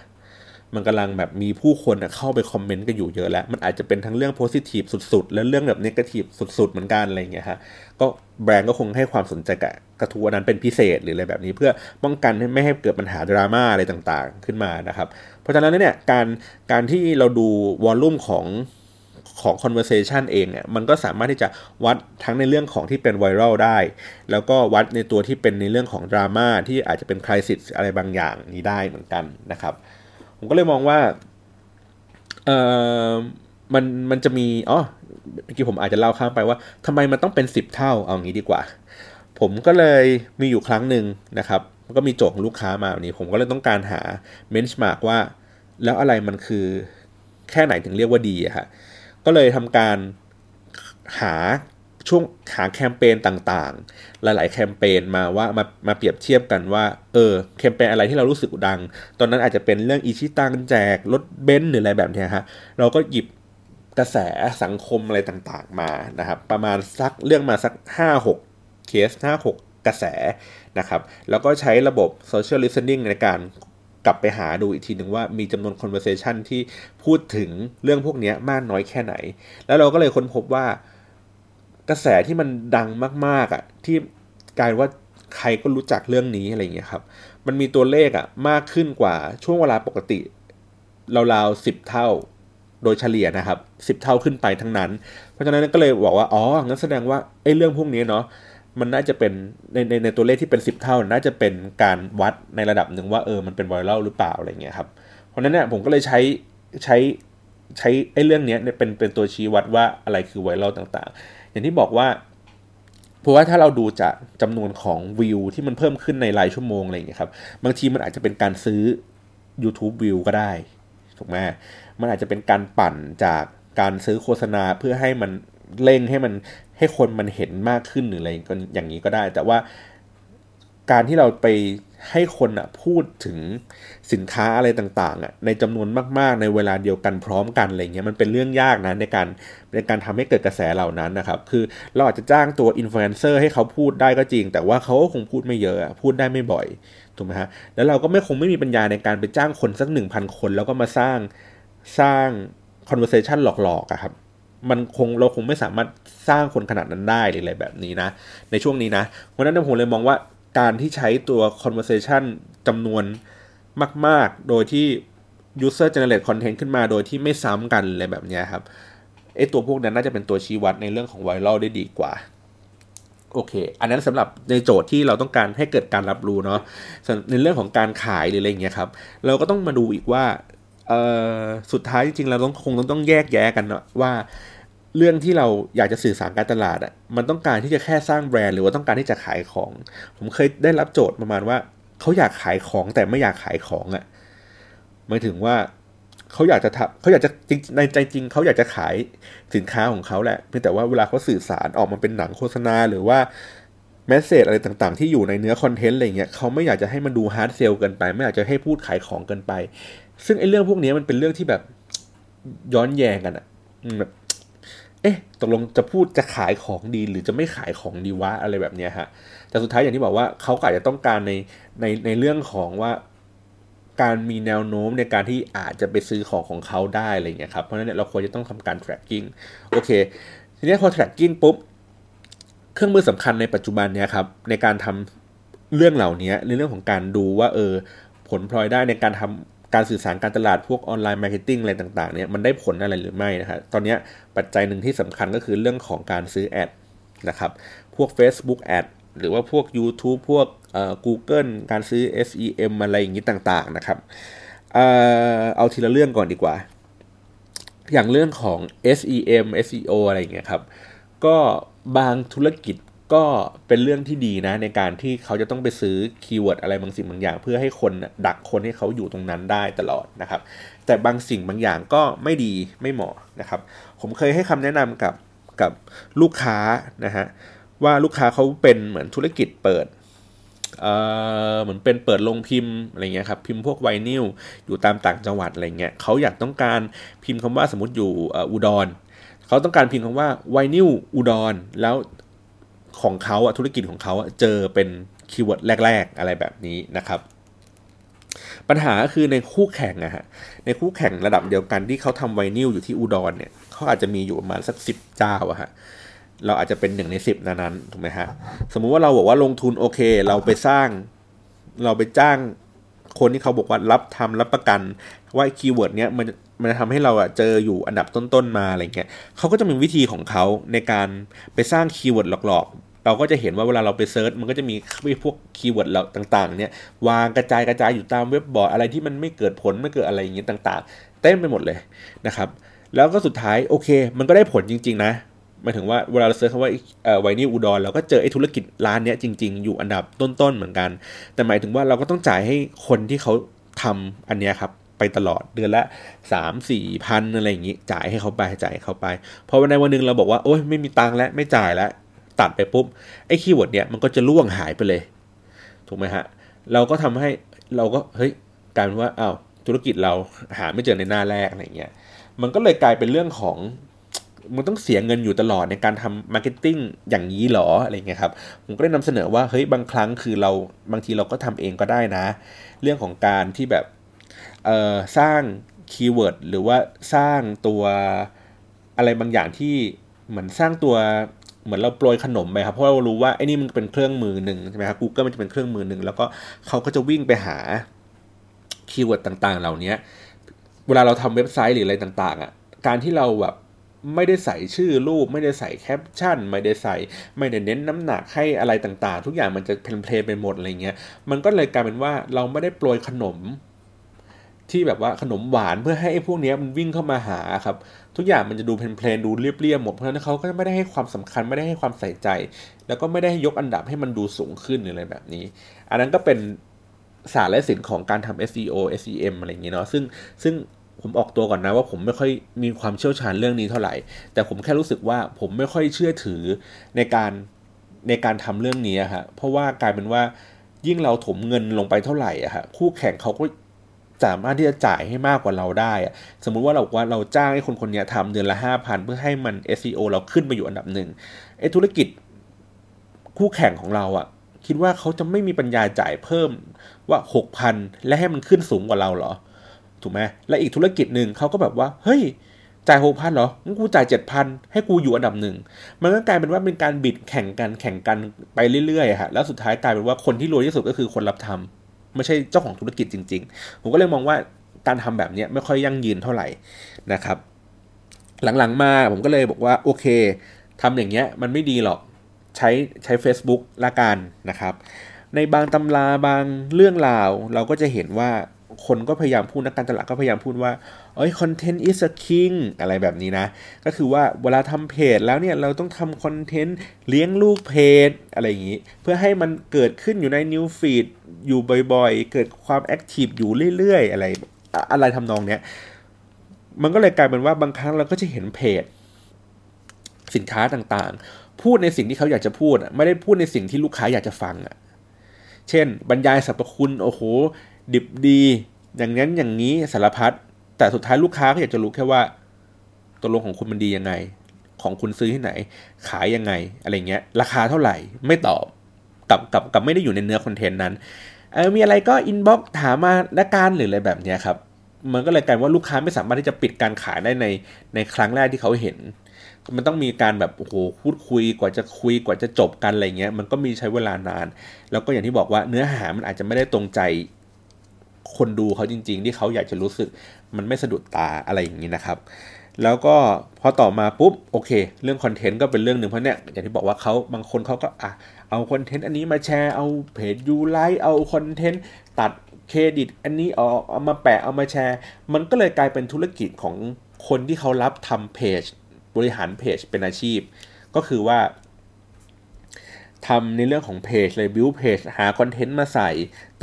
มันกำลังแบบมีผู้คนเข้าไป comment กันอยู่เยอะแล้ว มันอาจจะเป็นทั้งเรื่อง positive สุดๆ และเรื่องแบบ negative สุดๆ เหมือนกันอะไรเงี้ยฮะก็แบรนด์ก็คงให้ความสนใจกับกระทู้นั้นเป็นพิเศษหรืออะไรแบบนี้ เพื่อป้องกันไม่ให้เกิดปัญหาดราม่าอะไรต่างๆ ขึ้นมานะครับ เพราะฉะนั้นเนี่ยการการที่เราดูวอลลุ่มของของ conversation เองเนี่ยมันก็สามารถที่จะวัดทั้งในเรื่องของที่เป็นไวรัลได้ แล้วก็วัดในตัวที่เป็นในเรื่องของดราม่าที่อาจจะเป็นคริสิสอะไรบางอย่างนี้ได้เหมือนกันนะครับ ผมก็เลยมองว่าเออมันมันจะมีอ๋อเมื่อกี้ผมอาจจะเล่าข้ามไปว่าทำไมมันต้องเป็นสิบเท่าเอางี้ดีกว่า ผมก็เลยมีอยู่ครั้งหนึ่งนะครับก็มีโจทย์ของลูกค้ามาวันนี้ ผมก็เลยต้องการหาbenchmark ว่า แล้วอะไรมันคือแค่ไหนถึงเรียกว่าดีอะฮะก็เลยทำการหา ช่วงหาแคมเปญต่างๆ หลายๆ แคมเปญมาว่ามามาเปรียบเทียบกันว่าเออแคมเปญอะไรที่เรารู้สึกดัง ตอนนั้นอาจจะเป็นเรื่องอิชิตังแจกรถเบนซ์หรืออะไรแบบนี้ฮะเราก็หยิบกระแสสังคมอะไรต่างๆมานะครับประมาณสักเรื่องมาสัก 5-6 เคส 5-6 กระแสนะครับแล้วก็ใช้ระบบ social listening ในการกลับไปหาดูอีกทีหนึ่งว่ามีจำนวน conversation ที่พูดถึงเรื่องพวกนี้มากน้อยแค่ไหน แล้วเราก็เลยค้นพบว่า กระแสที่มันดังมาก ๆอะที่กลายว่าใครก็รู้จักเรื่องนี้อะไรเงี้ยครับ มันมีตัวเลขอะมากขึ้นกว่าช่วงเวลาปกติราวๆสิบเท่าโดยเฉลี่ยนะครับสิบเท่าขึ้นไปทั้งนั้น เพราะฉะนั้นก็เลยบอกว่าอ๋องั้นแสดงว่าไอ้เรื่องพวกนี้เนาะมันน่าจะเป็นในในในตัวเลขที่เป็นสิบเท่า น่าจะเป็นการวัดในระดับหนึ่งว่าเออมันเป็นไวรัลหรือเปล่าอะไรเงี้ยครับ เพราะนั้นเนี่ยผมก็เลยใช้ใช้ ใช้ไอ้เรื่องนี้เป็นเป็นตัวชี้วัดว่าอะไรคือไวรัลต่างๆ อย่างที่บอกว่าเพราะว่าถ้าเราดูจากจำนวนของวิวที่มันเพิ่มขึ้นในรายชั่วโมงอะไรอย่างเงี้ยครับบางทีมันอาจจะเป็นการซื้อ YouTube วิวก็ได้ถูกไหมมันอาจจะเป็นการปั่นจากการซื้อโฆษณาเพื่อให้มันเร่งให้มันให้คนมันเห็นมากขึ้นหรืออะไรอย่างนี้ก็ได้ แต่ว่าการที่เราไป ให้คนอะพูดถึงสินค้าอะไรต่างๆอะในจำนวนมากๆ ในเวลาเดียวกันพร้อมกันอะไรเงี้ยมันเป็นเรื่องยากนะในการในการทำให้เกิดกระแสเหล่านั้นนะครับ คือเราอาจจะจ้างตัวอินฟลูเอนเซอร์ให้เขาพูดได้ก็จริง แต่ว่าเขาก็คงพูดไม่เยอะพูดได้ไม่บ่อยถูกไหมฮะแล้วเราก็ไม่คงไม่มีปัญญาในการไปจ้างคนสักหนึ่งพันคน แล้วก็มาสร้างสร้าง conversation หลอกๆอะครับมันคงเราคงไม่สามารถสร้างคนขนาดนั้นได้หรืออะไรแบบนี้นะ ในช่วงนี้นะเพราะนั้นผมเลยมองว่า การที่ใช้ตัว conversation จำนวนมาก ๆ โดยที่ user generate content ขึ้นมาโดยที่ไม่ซ้ำกันอะไรแบบนี้ครับไอตัวพวกนั้นน่าจะเป็นตัวชี้วัดในเรื่องของไวรัลได้ดีกว่า โอเค อันนั้นสำหรับในโจทย์ที่เราต้องการให้เกิดการรับรู้เนาะในเรื่องของการขายหรืออะไรเงี้ยครับ เราก็ต้องมาดูอีกว่าสุดท้ายจริงๆเราต้องคงต้องแยกแยะกันเนาะว่า เรื่องที่เราอยากจะสื่อสารการตลาดอะ่ะมันต้องการที่จะแค่สร้างแบรนด์หรือว่าต้องการที่จะขายของ ผมเคยได้รับโจทย์ประมาณว่าเขาอยากขายของแต่ไม่อยากขายของอะ่ะหมายถึงว่าเขาอยากจะทำเขาอยากจะจริงในใจจริงเขาอยากจะขายสินค้าของเขาแหละเพียงแต่ว่าเวลาเขาสื่อสารออกมาเป็นหนังโฆษณาหรือว่าmessage อะไรต่างๆ ที่อยู่ในเนื้อ content อะไรเงี้ยเขาไม่อยากจะให้มันดู hard sell เกินไป ไม่อยากจะให้พูดขายของเกินไป ซึ่งไอ้เรื่องพวกนี้มันเป็นเรื่องที่แบบย้อนแย้งกันอะแบบ เอ๊ะตกลงจะพูดจะขายของดีหรือจะไม่ขายของดีวะอะไรแบบเนี้ยฮะแต่สุดท้ายอย่างที่บอกว่าเขาอาจจะต้องการในในในเรื่องของว่าการมีแนวโน้มในการที่อาจจะไปซื้อของของเขาได้อะไรเงี้ยครับเพราะฉะนั้นเราควรจะต้องทำการ tracking โอเค ทีนี้พอ tracking ปุ๊บเครื่องมือสำคัญในปัจจุบันเนี่ยครับในการทำเรื่องเหล่านี้ในเรื่องของการดูว่าเออผลพลอยได้ในการทำ การสื่อสารการตลาดพวก online marketing อะไรต่างๆเนี่ยมันได้ผลอะไรหรือไม่นะครับตอนนี้ปัจจัยหนึ่งที่สำคัญก็คือเรื่องของการซื้อ ad นะครับพวก Facebook Ad หรือว่าพวก YouTube พวกเอ่อ Google การซื้อ SEM อะไรอย่างนี้ต่างๆนะครับเอ่อเอาทีละเรื่องก่อนดีกว่า อย่างเรื่องของ SEM SEO อะไรอย่างเงี้ยครับก็บางธุรกิจ ก็เป็นเรื่องที่ดีนะ ในการที่เขาจะต้องไปซื้อ keyword อะไรบางสิ่งบางอย่าง เพื่อให้คนดักคนให้เขาอยู่ตรงนั้นได้ตลอดนะครับ แต่บางสิ่งบางอย่างก็ไม่ดีไม่เหมาะนะครับ ผมเคยให้คำแนะนำกับกับลูกค้านะฮะว่าลูกค้าเขาเป็นเหมือนธุรกิจเปิดเออเหมือนเป็นเปิดโรงพิมพ์อะไรเงี้ยครับพิมพ์พวกไวนิลอยู่ตามต่างจังหวัดอะไรเงี้ยเขาอยากต้องการพิมพ์คำว่าสมมติอยู่อุดรเขาต้องการพิมพ์คำว่าไวนิลอุดรแล้ว ของเขาอะธุรกิจของเขาเจอเป็น keyword แรก ๆ อะไรแบบนี้นะครับ ปัญหาคือในคู่แข่งอะฮะในคู่แข่งระดับเดียวกันที่เขาทำไวนิลอยู่ที่อุดรเนี่ยเขาอาจจะมีอยู่ประมาณสักสิบเจ้าอะฮะเราอาจจะเป็นหนึ่งในสิบนั้นถูกไหมฮะสมมุติว่าเราบอกว่าลงทุนโอเค เราไปสร้าง เราไปจ้างคนที่เขาบอกว่ารับทำรับประกัน ว่า keyword เนี้ยมันมันทำให้เราอะเจออยู่อันดับต้นๆมาอะไรเงี้ยเขาก็จะมีวิธีของเขาในการไปสร้าง keyword หลอก เราก็จะเห็นว่าเวลาเราไป search มันก็จะมีพวก keyword เราต่างๆ เนี่ย วางกระจายกระจายอยู่ตามเว็บบอร์ดอะไรที่มันไม่เกิดผลไม่เกิดอะไรอย่างเงี้ยต่าง ๆ เต็มไปหมดเลยนะครับแล้วก็สุดท้ายโอเค มันก็ได้ผลจริง ๆ นะหมายถึงว่าเวลาเรา search คำว่าไวนิลอุดรเราก็เจอไอ้ธุรกิจร้านเนี้ยจริง ๆ อยู่อันดับต้น ๆ เหมือนกัน แต่หมายถึงว่าเราก็ต้องจ่ายให้คนที่เขาทำอันเนี้ยครับไปตลอดเดือนละสามสี่พันอะไรอย่างงี้ จ่ายให้เขาไปจ่ายให้เขาไปพอวันในวันหนึ่งเราบอกว่าโอ๊ยไม่มีตังค์แล้วไม่จ่ายแล้ว ตัดไปปุ๊บไอ้ keyword เนี้ยมันก็จะร่วงหายไปเลย ถูกไหมฮะ เราก็ทำให้เราก็เฮ้ยกลายเป็นว่าอ้าวธุรกิจเราหาไม่เจอในหน้าแรกอะไรเงี้ยมันก็เลยกลายเป็นเรื่องของมันต้องเสียเงินอยู่ตลอดในการทำ marketing อย่างนี้หรออะไรเงี้ยครับ ผมก็ได้นำเสนอว่าเฮ้ยบางครั้งคือเราบางทีเราก็ทำเองก็ได้นะ เรื่องของการที่แบบเอ่อสร้าง keyword หรือว่าสร้างตัวอะไรบางอย่างที่เหมือนสร้างตัว เหมือนเราโปรยขนมไปครับเพราะเรารู้ว่าไอ้นี่มันเป็นเครื่องมือหนึ่งใช่ไหมครับกูเกิลมันจะเป็นเครื่องมือหนึ่งแล้วก็เขาก็จะวิ่งไปหา keyword ต่างๆ เหล่านี้เวลาเราทำเว็บไซต์หรืออะไรต่างๆอะการที่เราแบบไม่ได้ใส่ชื่อรูป ไม่ได้ใส่แคปชั่น ไม่ได้ใส่ ไม่ได้เน้นน้ำหนักให้อะไรต่างๆ ทุกอย่างมันจะ plain ๆไปหมดอะไรเงี้ยมันก็เลยกลายเป็นว่าเราไม่ได้โปรยขนม ที่แบบว่าขนมหวานเพื่อให้ไอ้พวกนี้มันวิ่งเข้ามาหาครับ ทุกอย่างมันจะดู plain ๆดูเรียบๆหมดเพราะฉะนั้นเขาก็ไม่ได้ให้ความสำคัญไม่ได้ให้ความใส่ใจ แล้วก็ไม่ได้ยกอันดับให้มันดูสูงขึ้นหรืออะไรแบบนี้ อันนั้นก็เป็นศาสตร์และศิลป์ของการทำ SEO SEM อะไรอย่างเงี้เนาะซึ่งซึ่งผมออกตัวก่อนนะว่าผมไม่ค่อยมีความเชี่ยวชาญเรื่องนี้เท่าไหร่ แต่ผมแค่รู้สึกว่าผมไม่ค่อยเชื่อถือในการในการทำเรื่องนี้ฮะเพราะว่ากลายเป็นว่ายิ่งเราถมเงินลงไปเท่าไหร่อะฮะคู่แข่งเขาก็ สามารถที่จะจ่ายให้มากกว่าเราได้ สมมุติว่าเราว่าเราจ้างให้คนคนนี้ทำเดือนละห้าพันเพื่อให้มัน SEO เราขึ้นมาอยู่อันดับหนึ่งไอ้ธุรกิจคู่แข่งของเราอะคิดว่าเขาจะไม่มีปัญญาจ่ายเพิ่มว่าหกพันและให้มันขึ้นสูงกว่าเราเหรอ ถูกไหมและอีกธุรกิจหนึ่งเขาก็แบบว่า เฮ้ยจ่ายหกพันเหรองั้นกูจ่ายเจ็ดพันให้กูอยู่อันดับหนึ่ง มันก็กลายเป็นว่าเป็นการบิดแข่งกันแข่งกันไปเรื่อยๆฮะ แล้วสุดท้ายกลายเป็นว่าคนที่รวยที่สุดก็คือคนรับทำ ไม่ใช่เจ้าของธุรกิจจริง ๆ ผมก็เลยมองว่าการทำแบบนี้ไม่ค่อยยั่งยืนเท่าไหร่นะครับ หลังๆมาผมก็เลยบอกว่าโอเคทำอย่างเงี้ยมันไม่ดีหรอกใช้ใช้ Facebook ละกันนะครับ ในบางตำราบางเรื่องราว เราก็จะเห็นว่า คนก็พยายามพูดนักการตลาดก็พยายามพูดว่าเอ้ยคอนเทนต์ is a king อะไรแบบนี้นะ ก็คือว่าเวลาทำเพจแล้วเนี่ยเราต้องทำ content เลี้ยงลูกเพจอะไรอย่างนี้ เพื่อให้มันเกิดขึ้นอยู่ใน news feed อยู่บ่อยๆ เกิดความ active อยู่เรื่อยๆ อะไรอะไรทำนองเนี้ย มันก็เลยกลายเป็นว่าบางครั้งเราก็จะเห็นเพจ สินค้าต่างๆ พูดในสิ่งที่เขาอยากจะพูด ไม่ได้พูดในสิ่งที่ลูกค้าอยากจะฟังอะ เช่น บรรยายสรรพคุณโอ้โห ดิบดี อย่างนั้นอย่างนี้สารพัดแต่สุดท้ายลูกค้าก็อยากจะรู้แค่ว่าตัวลงของคุณมันดียังไง ของคุณซื้อที่ไหน ขายยังไง อะไรเงี้ย ราคาเท่าไหร่ไม่ตอบกับกับกับไม่ได้อยู่ในเนื้อ content นั้นเออมีอะไรก็ inbox ถามมาละกันหรืออะไรแบบนี้ครับมันก็เลยกลายว่าลูกค้าไม่สามารถที่จะปิดการขายได้ในในครั้งแรกที่เขาเห็น มันต้องมีการแบบโอ้โหพูดคุยกว่าจะคุยกว่าจะจบกันอะไรเงี้ย มันก็มีใช้เวลานาน แล้วก็อย่างที่บอกว่าเนื้อหามันอาจจะไม่ได้ตรงใจ คนดูเขาจริง ๆ ที่เขาอยากจะรู้สึกมันไม่สะดุดตาอะไรอย่างนี้นะครับ แล้วก็พอต่อมาปุ๊บโอเค เรื่อง content ก็เป็นเรื่องหนึ่งเพราะเนี่ยอย่างที่บอกว่าเขาบางคนเขาก็อะเอา content อันนี้มาแชร์เอาเพจยูไลท์เอา content ตัดเครดิตอันนี้ออกเอามาแปะเอามาแชร์ มันก็เลยกลายเป็นธุรกิจของคนที่เขารับทำเพจ บริหารเพจเป็นอาชีพ ก็คือว่า ทำในเรื่องของเพจเลย build เพจหา content มาใส่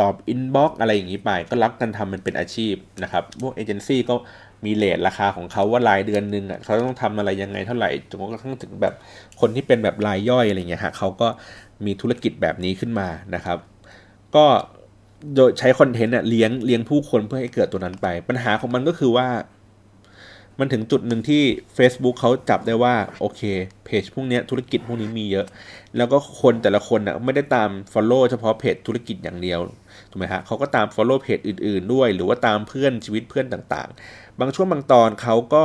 ตอบ inbox อะไรอย่างนี้ไป ก็รับกันทำมันเป็นอาชีพนะครับ พวกเอเจนซี่ก็มีเลทราคาของเขาว่ารายเดือนหนึ่งอะเขาต้องทำอะไรยังไงเท่าไหร่จนกระทั่งถึงแบบคนที่เป็นแบบรายย่อยอะไรเงี้ยฮะเขาก็มีธุรกิจแบบนี้ขึ้นมานะครับ ก็โดยใช้คอนเทนต์เลี้ยงเลี้ยงผู้คนเพื่อให้เกิดตัวนั้นไป ปัญหาของมันก็คือว่า มันถึงจุดหนึ่งที่ Facebook เขาจับได้ว่า โอเคเพจพวกนี้ธุรกิจพวกนี้มีเยอะ แล้วก็คนแต่ละคนนะ่ะไม่ได้ตาม Follow เฉพาะเพจธุรกิจอย่างเดียวถูกไหมฮะเขาก็ตาม Follow เพจอื่นๆด้วย หรือว่าตามเพื่อนชีวิตเพื่อนต่างๆ บางช่วงบางตอนเขาก็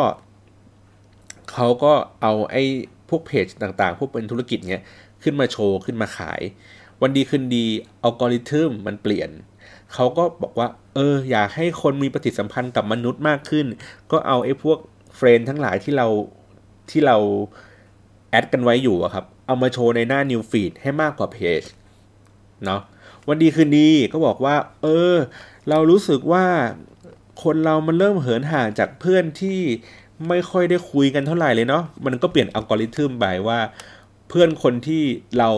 เขาก็เอาไอ้พวกเพจต่างๆ พวกเป็นธุรกิจเนี้ยขึ้นมาโชว์ขึ้นมาขาย วันดีคืนดีอัลกอริทึมมันเปลี่ยนเขาก็บอกว่า ออ อยากให้คนมีปฏิสัมพันธ์กับมนุษย์มากขึ้น ก็เอาไอ้พวกเฟรนทั้งหลายที่เราที่เราแอดกันไว้อยู่อะครับ เอามาโชว์ในหน้า New Feed ให้มากกว่าเพจเนาะวันดีคืนดีก็บอกว่า เออ เรารู้สึกว่าคนเรามันเริ่มเหินห่างจากเพื่อนที่ไม่ค่อยได้คุยกันเท่าไหร่เลยเนาะมันก็เปลี่ยนอัลกอริทึมไปว่า เพื่อนคนที่เรา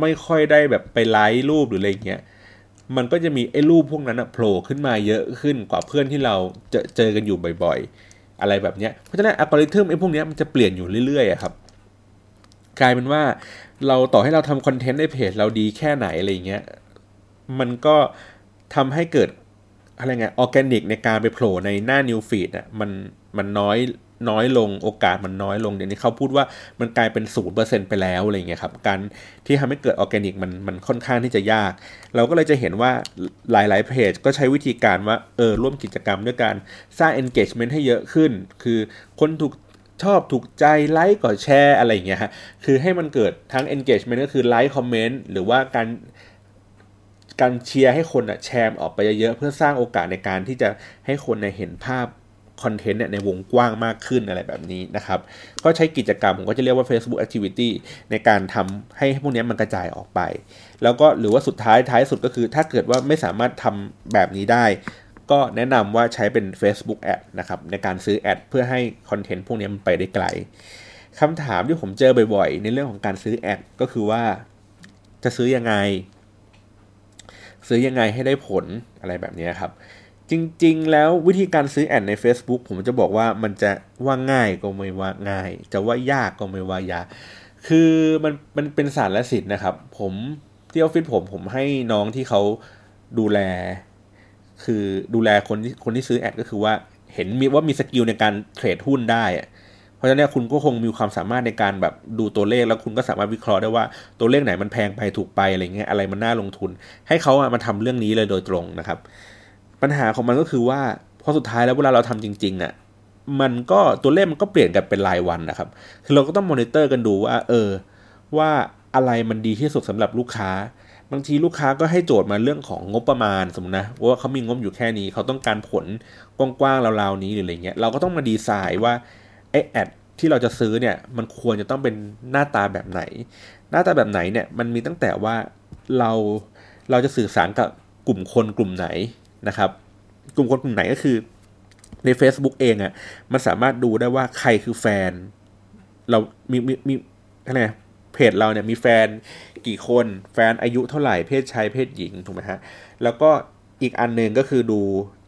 ไม่ค่อยได้แบบไปไลค์รูปหรืออะไรเงี้ย มันก็จะมีไอ้รูปพวกนั้นโผล่ขึ้นมาเยอะขึ้นกว่าเพื่อนที่เราจะเจอกันอยู่บ่อยๆ อะไรแบบนี้เพราะฉะนั้นอัลกอริทึมไอ้พวกนี้มันจะเปลี่ยนอยู่เรื่อยๆครับ กลายเป็นว่าเราต่อให้เราทำ content ในเพจเราดีแค่ไหนอะไรเงี้ยมันก็ทำให้เกิดอะไรเงี้ยออร์แกนิกในการไปโผล่ในหน้า news feed อะมันมันน้อย น้อยลงโอกาสมันน้อยลงเดี๋ยวนี้เขาพูดว่ามันกลายเป็นศูนย์เปอร์เซ็นต์ไปแล้วอะไรเงี้ยครับการที่ทำให้เกิดออร์แกนิกมันมันค่อนข้างที่จะยาก เราก็เลยจะเห็นว่าหลาย ๆ เพจก็ใช้วิธีการว่าเออร่วมกิจกรรมด้วยการสร้าง engagement ให้เยอะขึ้น คือคนถูกชอบถูกใจไลค์กดแชร์อะไรเงี้ยฮะคือให้มันเกิดทั้ง engagement ก็คือไลค์คอมเมนต์หรือว่าการการเชียร์ให้คนอะแชร์ออกไปเยอะๆเพื่อสร้างโอกาสในการที่จะให้คนเห็นภาพ คอนเทนต์เนี่ยในวงกว้างมากขึ้นอะไรแบบนี้นะครับ ก็ใช้กิจกรรมผมก็จะเรียกว่า Facebook Activity ในการทำให้พวกนี้มันกระจายออกไป แล้วก็หรือว่าสุดท้ายท้ายสุดก็คือ ถ้าเกิดว่าไม่สามารถทำแบบนี้ได้ ก็แนะนำว่าใช้เป็น Facebook Ad นะครับในการซื้อแอดเพื่อให้คอนเทนต์พวกนี้มันไปได้ไกลคำถามที่ผมเจอบ่อยๆ ในเรื่องของการซื้อแอดก็คือว่าจะซื้อยังไง ซื้อยังไงให้ได้ผลอะไรแบบนี้ครับ จริง ๆ แล้ววิธีการซื้อแอดใน Facebook ผมจะบอกว่ามันจะว่าง่ายก็ไม่ว่าง่าย จะว่ายากก็ไม่ว่ายากคือมันมันเป็นศาสตร์และศิลป์นะครับ ผมที่ออฟฟิศผมผมให้น้องที่เขาดูแล คือดูแลคนที่คนที่ซื้อ ad ก็คือว่าเห็นมีว่ามี skill ในการ trade หุ้นได้เพราะฉะนั้นคุณก็คงมีความสามารถในการแบบดูตัวเลขแล้วคุณก็สามารถวิเคราะห์ได้ว่าตัวเลขไหนมันแพงไปถูกไปอะไรเงี้ยอะไรมันน่าลงทุน ให้เขาอะมาทำเรื่องนี้เลยโดยตรงนะครับ ปัญหาของมันก็คือว่าพอสุดท้ายแล้วเวลาเราทำจริงๆอะ่ะมันก็ตัวเลขมันก็เปลี่ยนกันเป็นรายวันนะครับ คือเราก็ต้องมอนิเตอร์กันดูว่า เออ ว่าอะไรมันดีที่สุดสำหรับลูกค้า บางทีลูกค้าก็ให้โจทย์มาเรื่องของงบประมาณสมมตินะว่าเขามีงบอยู่แค่นี้ เขาต้องการผลกว้างๆราวๆนี้หรืออะไรเงี้ย เราก็ต้องมาดีไซน์ว่าไอ้ ad ที่เราจะซื้อเนี่ย มันควรจะต้องเป็นหน้าตาแบบไหน หน้าตาแบบไหนเนี่ยมันมีตั้งแต่ว่าเราเราจะสื่อสารกับกลุ่มคนกลุ่มไหน นะครับ กลุ่มคนกลุ่มไหนก็คือ ใน Facebook เองอะ่ะ มันสามารถดูได้ว่าใครคือแฟน เรามีมีมีอะไรเพจเราเนี่ยมีแฟนกี่คนแฟนอายุเท่าไหร่เพศชายเพศหญิงถูกไหมฮะ แล้วก็อีกอันหนึ่งก็คือดู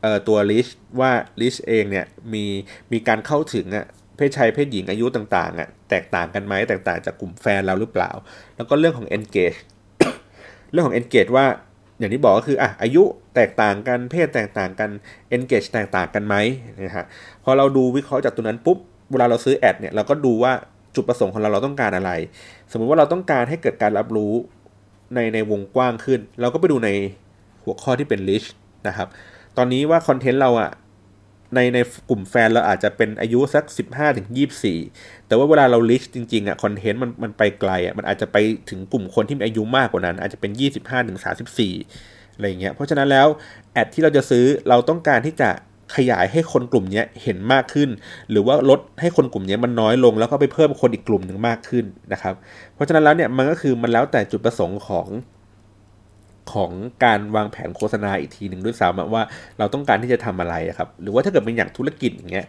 เอ่อตัวลิชว่าลิชเองเนี่ยมีมีการเข้าถึงอะเพศชายเพศหญิงอายุต่างๆอะแตกต่างกันไหมแตกต่างจากกลุ่มแฟนเราหรือเปล่า แล้วก็เรื่องของ engage เรื่องของ engage ว่า อย่างที่บอกก็คืออะอายุแตกต่างกันเพศแตกต่างกัน engage แตกต่างกันไหมนะฮะพอเราดูวิเคราะห์จากตัวนั้นปุ๊บเวลาเราซื้อแอดเนี่ยเราก็ดูว่าจุดประสงค์ของเราเราต้องการอะไร สมมุติว่าเราต้องการให้เกิดการรับรู้ในในวงกว้างขึ้น เราก็ไปดูในหัวข้อที่เป็น reach นะครับ ตอนนี้ว่าคอนเทนต์เราอะ ในในกลุ่มแฟนเราอาจจะเป็นอายุสัก 15ถึง24 แต่ว่าเวลาเราลิชจริงๆอะคอนเทนต์มันมันไปไกลอะมันอาจจะไปถึงกลุ่มคนที่มีอายุมากกว่านั้น อาจจะเป็น 25ถึง34อะไรอย่างเงี้ยเพราะฉะนั้นแล้วแอดที่เราจะซื้อเราต้องการที่จะขยายให้คนกลุ่มนี้เห็นมากขึ้น หรือว่าลดให้คนกลุ่มนี้มันน้อยลง แล้วก็ไปเพิ่มคนอีกกลุ่มหนึ่งมากขึ้นนะครับ เพราะฉะนั้นแล้วเนี่ยมันก็คือมันแล้วแต่จุดประสงค์ของ ของการวางแผนโฆษณาอีกทีหนึ่งด้วยซ้ำว่าเราต้องการที่จะทำอะไรครับ หรือว่าถ้าเกิดเป็นอย่างธุรกิจอย่างเงี้ย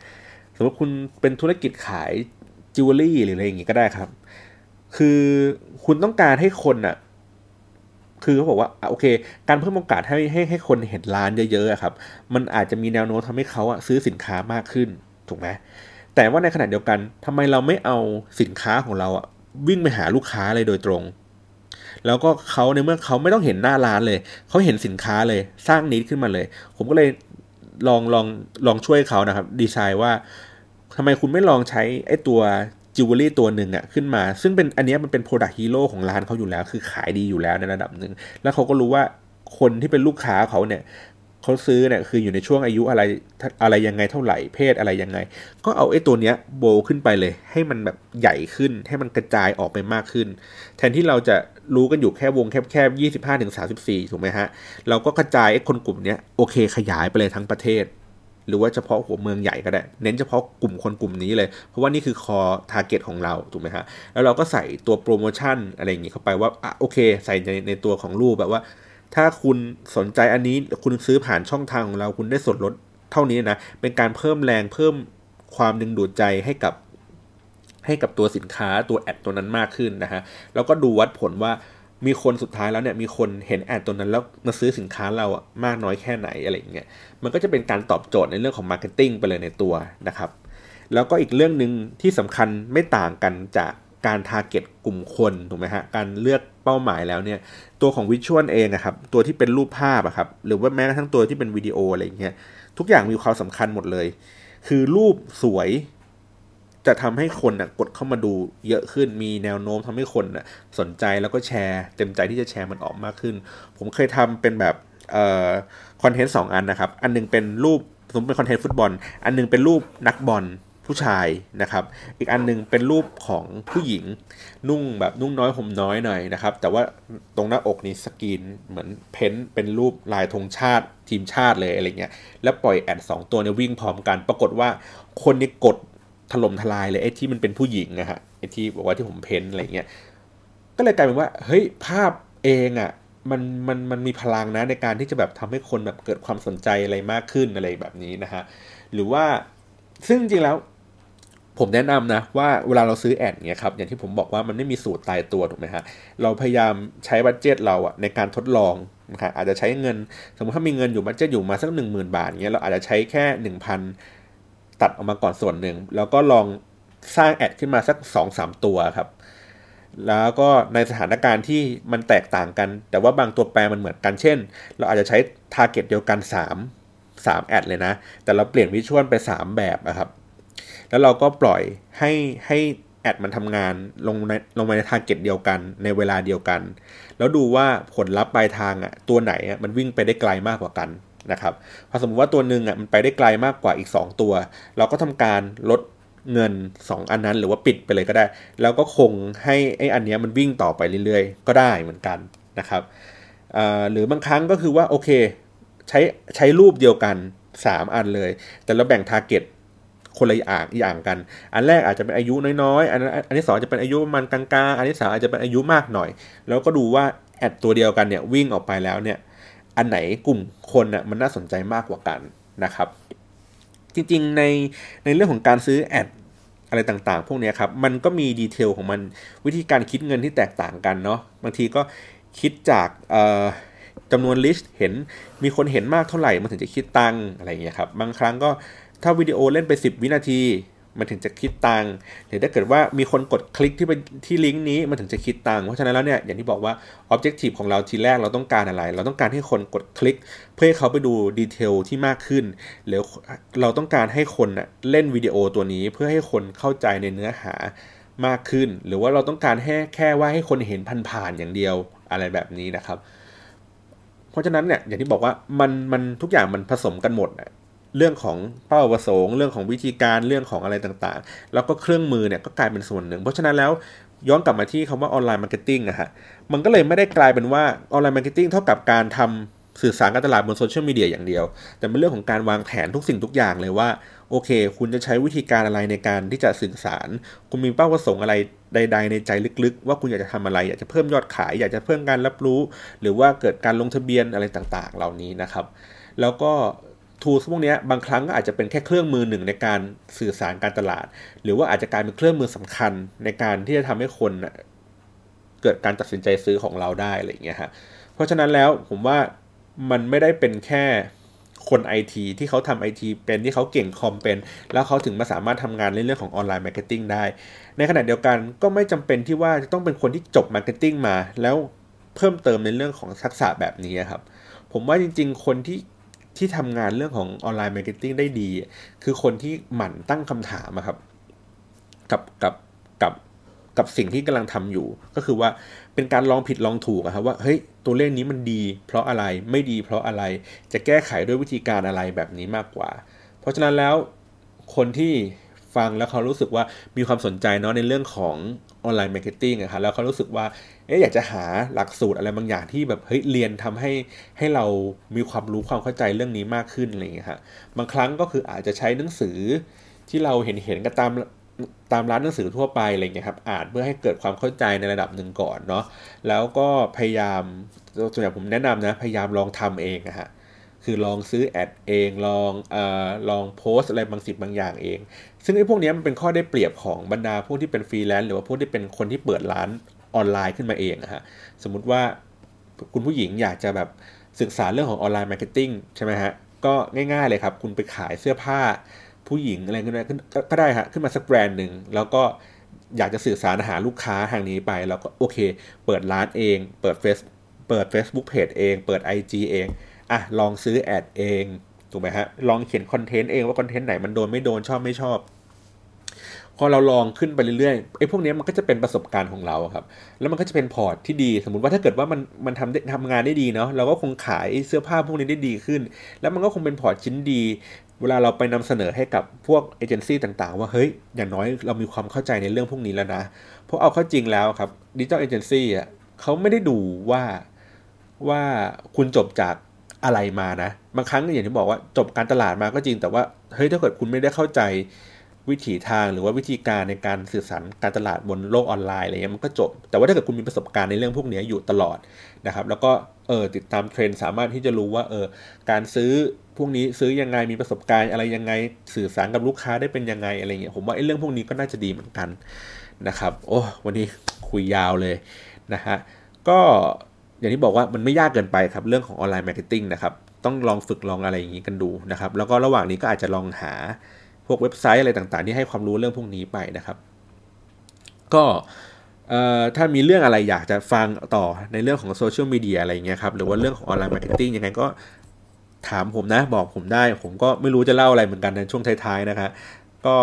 สมมติคุณเป็นธุรกิจขายจิวเวลรี่หรืออะไรอย่างงี้ก็ได้ครับ คือคุณต้องการให้คนอะคือเขาบอกว่าโอเค การเพิ่มโอกาสให้ให้ให้คนเห็นร้านเยอะๆครับ มันอาจจะมีแนวโน้มทำให้เขาอะซื้อสินค้ามากขึ้นถูกไหมแต่ว่าในขณะเดียวกันทำไมเราไม่เอาสินค้าของเราอะวิ่งไปหาลูกค้าเลยโดยตรง แล้วก็เขาในเมื่อเขาไม่ต้องเห็นหน้าร้านเลย เขาเห็นสินค้าเลยสร้างนิดขึ้นมาเลย ผมก็เลยลองลองลองช่วยเขานะครับ ดีไซน์ว่าทำไมคุณไม่ลองใช้ไอ้ตัวจิวเวลรี่ตัวหนึ่งอะขึ้นมา ซึ่งเป็นอันนี้มันเป็น product hero ของร้านเขาอยู่แล้ว คือขายดีอยู่แล้วในระดับหนึ่ง แล้วเขาก็รู้ว่าคนที่เป็นลูกค้าเขาเนี่ยเขาซื้อเนี่ยคืออยู่ในช่วงอายุอะไรอะไรยังไงเท่าไหร่เพศอะไรยังไง ก็เอาไอ้ตัวเนี้ยโบขึ้นไปเลย ให้มันแบบใหญ่ขึ้นให้มันกระจายออกไปมากขึ้น แทนที่เราจะ รู้กันอยู่แค่วงแคบๆยี่สิบห้าถึงสามสิบสี่ถูกไหมฮะ เราก็กระจายไอ้คนกลุ่มเนี้ยโอเคขยายไปเลยทั้งประเทศ หรือว่าเฉพาะหัวเมืองใหญ่ก็ได้ เน้นเฉพาะกลุ่มคนกลุ่มนี้เลย เพราะว่านี่คือคอทาร์เก็ตของเราถูกไหมฮะ แล้วเราก็ใส่ตัวโปรโมชั่นอะไรอย่างงี้เข้าไปว่าอะโอเค ใส่ในในตัวของรูปแบบว่า ถ้าคุณสนใจอันนี้คุณซื้อผ่านช่องทางของเราคุณได้ส่วนลดเท่านี้นะเป็นการเพิ่มแรงเพิ่มความดึงดูดใจให้กับ ให้กับตัวสินค้าตัวแอดตัวนั้นมากขึ้นนะฮะแล้วก็ดูวัดผลว่ามีคนสุดท้ายแล้วเนี่ยมีคนเห็น ad ตัวนั้นแล้วมาซื้อสินค้าเราอะมากน้อยแค่ไหนอะไรเงี้ยมันก็จะเป็นการตอบโจทย์ในเรื่องของ marketing ไปเลยในตัวนะครับแล้วก็อีกเรื่องหนึ่งที่สำคัญไม่ต่างกันจากการ target กลุ่มคนถูกไหมฮะการเลือกเป้าหมายแล้วเนี่ยตัวของ visual เองอะครับตัวที่เป็นรูปภาพอะครับหรือว่าแม้กระทั่งตัวที่เป็นวิดีโออะไรเงี้ยทุกอย่างมีความสำคัญหมดเลย คือรูปสวย จะทำให้คนนะกดเข้ามาดูเยอะขึ้นมีแนวโน้มทำให้คนนะสนใจแล้วก็แชร์ เต็มใจที่จะแชร์มันออกมากขึ้น ผมเคยทำเป็นแบบเอ่อคอนเทนต์สองอันนะครับ อันนึงเป็นรูปสมมติเป็นคอนเทนต์ฟุตบอล อันนึงเป็นรูปนักบอลผู้ชายนะครับ อีกอันนึงเป็นรูปของผู้หญิง นุ่งแบบนุ่งน้อยห่มน้อยหน่อยนะครับ แต่ว่าตรงหน้าอกนี่สกรีนเหมือนเพ้นเป็นรูปลายธงชาติทีมชาติเลยอะไรเงี้ย แล้วปล่อยแอดสองตัวเนี่ยวิ่งพร้อมกัน ปรากฏว่าคนนี่กด ถล่มทลายเลยไอ้ที่มันเป็นผู้หญิงนะฮะไอ้ที่บอกว่าที่ผมเพ้นอะไรเงี้ยก็เลยกลายเป็นว่าเฮ้ยภาพเองอะ่ะมันมันมันมีพลังนะในการที่จะแบบทำให้คนแบบเกิดความสนใจอะไรมากขึ้นอะไรแบบนี้นะฮะหรือว่าซึ่งจริงแล้วผมแนะนำนะว่าเวลาเราซื้อแอดเนี่ยครับอย่างที่ผมบอกว่ามันไม่มีสูตรตายตัวถูกไหมฮะเราพยายามใช้บัตเจตเราอะในการทดลองนะครับอาจจะใช้เงิน สมมติถ้ามีเงินอยู่ budget อยู่มาสักหนึ่งหมื่นบาทเงี้ยเราอาจจะใช้แค่หนึ่งพัน ตัดออกมาก่อนส่วนหนึ่ง แล้วก็ลองสร้าง ad ขึ้นมาสักสองสามตัวครับ แล้วก็ในสถานการณ์ที่มันแตกต่างกัน แต่ว่าบางตัวแปรมันเหมือนกันเช่น เราอาจจะใช้ target เดียวกัน 3 3 ad เลยนะ แต่เราเปลี่ยน visual ไป 3 แบบนะครับ แล้วเราก็ปล่อยให้ให้ ad มันทำงานลงในลงใน target เดียวกันในเวลาเดียวกัน แล้วดูว่าผลลัพธ์ปลายทางอะตัวไหนอะมันวิ่งไปได้ไกลมากกว่ากัน นะครับพอสมมติว่าตัวหนึ่งอะมันไปได้ไกลมากกว่าอีก 2 ตัว เราก็ทำการลดเงิน 2 อันนั้นหรือว่าปิดไปเลยก็ได้ แล้วก็คงให้ไอ้อันนี้มันวิ่งต่อไปเรื่อยๆ ก็ได้เหมือนกันนะครับหรือบางครั้งก็คือว่าโอเคใช้ใช้รูปเดียวกัน 3 อันเลย แต่เราแบ่งทาร์เก็ตคนละอย่างอย่างกัน อันแรกอาจจะเป็นอายุน้อยๆ อันอันที่สองจะเป็นอายุประมาณกลางๆ อันที่สามอาจจะเป็นอายุมากหน่อย แล้วก็ดูว่า ad ตัวเดียวกันเนี่ยวิ่งออกไปแล้วเนี่ย อันไหนกลุ่มคนอะมันน่าสนใจมากกว่ากันนะครับ จริงๆในในเรื่องของการซื้อ ad อะไรต่างๆ พวกนี้ครับมันก็มี detail ของมันวิธีการคิดเงินที่แตกต่างกันเนาะบางทีก็คิดจากจำนวน reach เห็นมีคนเห็นมากเท่าไหร่มันถึงจะคิดตังอะไรเงี้ยครับบางครั้งก็ถ้าวิดีโอเล่นไป 10 วินาที มันถึงจะคิดตังค์หรือถ้าเกิดว่ามีคนกดคลิกที่ไปที่ลิงก์นี้มันถึงจะคิดตังค์เพราะฉะนั้นแล้วเนี่ยอย่างที่บอกว่าออบเจกตีฟของเราทีแรกเราต้องการอะไร เราต้องการให้คนกดคลิก เพื่อให้เขาไปดูดีเทลที่มากขึ้นหรือเราต้องการให้คนเล่นวิดีโอตัวนี้เพื่อให้คนเข้าใจในเนื้อหามากขึ้น หรือว่าเราต้องการแค่แค่ว่าให้คนเห็นผ่านๆอย่างเดียวอะไรแบบนี้นะครับ เพราะฉะนั้นเนี่ยอย่างที่บอกว่ามันมันทุกอย่างมันผสมกันหมด เรื่องของเป้าประสงค์ เรื่องของวิธีการเรื่องของอะไรต่างๆ แล้วก็เครื่องมือเนี่ยก็กลายเป็นส่วนหนึ่ง เพราะฉะนั้นแล้วย้อนกลับมาที่คำว่า online marketing อะฮะมันก็เลยไม่ได้กลายเป็นว่า online marketing เท่ากับการทำสื่อสารการตลาดบน social media อย่างเดียว แต่เป็นเรื่องของการวางแผนทุกสิ่งทุกอย่างเลยว่า โอเค คุณจะใช้วิธีการอะไรในการที่จะสื่อสาร คุณมีเป้าประสงค์อะไรใด ๆ ในใจลึกๆ ว่าคุณอยากจะทำอะไร อยากจะเพิ่มยอดขาย อยากจะเพิ่มการรับรู้ หรือว่าเกิดการลงทะเบียนอะไรต่างๆ เหล่านี้นะครับ แล้วก็ ทูสพวกนี้บางครั้งก็อาจจะเป็นแค่เครื่องมือหนึ่งในการสื่อสารการตลาด หรือว่าอาจจะกลายเป็นเครื่องมือสำคัญในการที่จะทำให้คนเกิดการตัดสินใจซื้อของเราได้อะไรอย่างเงี้ยฮะเพราะฉะนั้นแล้วผมว่ามันไม่ได้เป็นแค่คนไอทีที่เขาทำไอทีเป็นที่เขาเก่งคอมเป็น แล้วเขาถึงมาสามารถทำงานในเรื่องของ online marketing ได้ ในขณะเดียวกันก็ไม่จำเป็นที่ว่าจะต้องเป็นคนที่จบ marketing มา แล้วเพิ่มเติมในเรื่องของทักษะแบบนี้ครับ ผมว่าจริง ๆ คนที่ ที่ทำงานเรื่องของ online marketing ได้ดี คือคนที่หมั่นตั้งคำถามครับ กับกับกับกับสิ่งที่กำลังทำอยู่ ก็คือว่าเป็นการลองผิดลองถูกครับว่าเฮ้ยตัวเลขนี้มันดี เพราะอะไรไม่ดี เพราะอะไรจะแก้ไขด้วยวิธีการอะไรแบบนี้มากกว่า เพราะฉะนั้นแล้วคนที่ ฟังแล้วเขารู้สึกว่ามีความสนใจเนาะในเรื่องของ online marketing อะครับแล้วเขารู้สึกว่าเอ๊ะอยากจะหาหลักสูตรอะไรบางอย่างที่แบบเฮ้ยเรียนทำให้ให้เรามีความรู้ความเข้าใจเรื่องนี้มากขึ้นอะไรอย่างเงี้ยฮะบางครั้งก็คืออาจจะใช้หนังสือที่เราเห็นเห็นกันตามตามร้านหนังสือทั่วไปอะไรเงี้ยครับอ่านเพื่อให้เกิดความเข้าใจในระดับหนึ่งก่อนเนาะแล้วก็พยายามส่วนใหญ่ผมแนะนำนะพยายามลองทำเองอะฮะคือลองซื้อ ad เองลองเอ่อลองโพสต์อะไรบางสิ่งบางอย่างเอง ซึ่งไอ้พวกนี้มันเป็นข้อได้เปรียบของบรรดาพวกที่เป็นฟรีแลนซ์หรือว่าพวกที่เป็นคนที่เปิดร้านออนไลน์ขึ้นมาเองอะฮะสมมุติว่าคุณผู้หญิงอยากจะแบบศึกษาเรื่องของ online marketing ใช่ไหมฮะก็ง่ายๆเลยครับ คุณไปขายเสื้อผ้าผู้หญิงอะไรก็ได้ก็ได้ฮะขึ้นมาสักแบรนด์หนึ่งแล้วก็อยากจะสื่อสารหาลูกค้าทางนี้ไป แล้วก็โอเค เปิดร้านเอง เปิดเฟซเปิด Facebook Page เอง เปิด IG เองอะลองซื้อ ad เองถูกไหมฮะลองเขียนคอนเทนต์เองว่าคอนเทนต์ไหนมันโดนไม่โดนชอบไม่ชอบ พอเราลองขึ้นไปเรื่อยๆไอ้พวกนี้มันก็จะเป็นประสบการณ์ของเราครับ แล้วมันก็จะเป็น port ที่ดี สมมติว่าถ้าเกิดว่ามันมันทำทำงานได้ดีเนาะเราก็คงขายเสื้อผ้าพวกนี้ได้ดีขึ้น แล้วมันก็คงเป็น port ชิ้นดี เวลาเราไปนำเสนอให้กับพวกเอเจนซี่ต่างๆ ว่าเฮ้ยอย่างน้อยเรามีความเข้าใจในเรื่องพวกนี้แล้วนะเพราะเอาเข้าจริงแล้วครับดิจิทัลเอเจนซี่อะเขาไม่ได้ดูว่าว่าคุณจบจากอะไรมานะบางครั้งอย่างที่บอกว่าจบการตลาดมาก็จริงแต่ว่าเฮ้ยถ้าเกิดคุณไม่ได้เข้าใจ วิถีทางหรือว่าวิธีการในการสื่อสารการตลาดบนโลกออนไลน์อะไรเงี้ยมันก็จบ แต่ว่าถ้าเกิดคุณมีประสบการณ์ในเรื่องพวกนี้อยู่ตลอดนะครับ แล้วก็เออติดตามเทรนด์สามารถที่จะรู้ว่าเออการซื้อพวกนี้ซื้อยังไงมีประสบการณ์อะไรยังไงสื่อสารกับลูกค้าได้เป็นยังไงอะไรเงี้ยผมว่าไอ้เรื่องพวกนี้ก็น่าจะดีเหมือนกันนะครับ โอ้วันนี้คุยยาวเลยนะฮะก็อย่างที่บอกว่ามันไม่ยากเกินไปครับเรื่องของ online marketing นะครับต้องลองฝึกลองอะไรอย่างนี้กันดูนะครับ แล้วก็ระหว่างนี้ก็อาจจะลองหา พวกเว็บไซต์อะไรต่างๆ ที่ให้ความรู้เรื่องพวกนี้ไปนะครับ ก็ถ้ามีเรื่องอะไรอยากจะฟังต่อในเรื่องของโซเชียลมีเดียอะไรเงี้ยครับหรือว่าเรื่องของ online marketing ยังไงก็ถามผมนะบอกผมได้ ผมก็ไม่รู้จะเล่าอะไรเหมือนกันในช่วงท้ายๆนะครับก็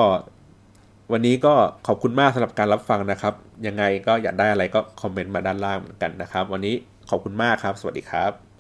วันนี้ก็ขอบคุณมากสำหรับการรับฟังนะครับ ยังไงก็อยากได้อะไรก็คอมเมนต์มาด้านล่างเหมือนกันนะครับ วันนี้ขอบคุณมากครับ สวัสดีครับ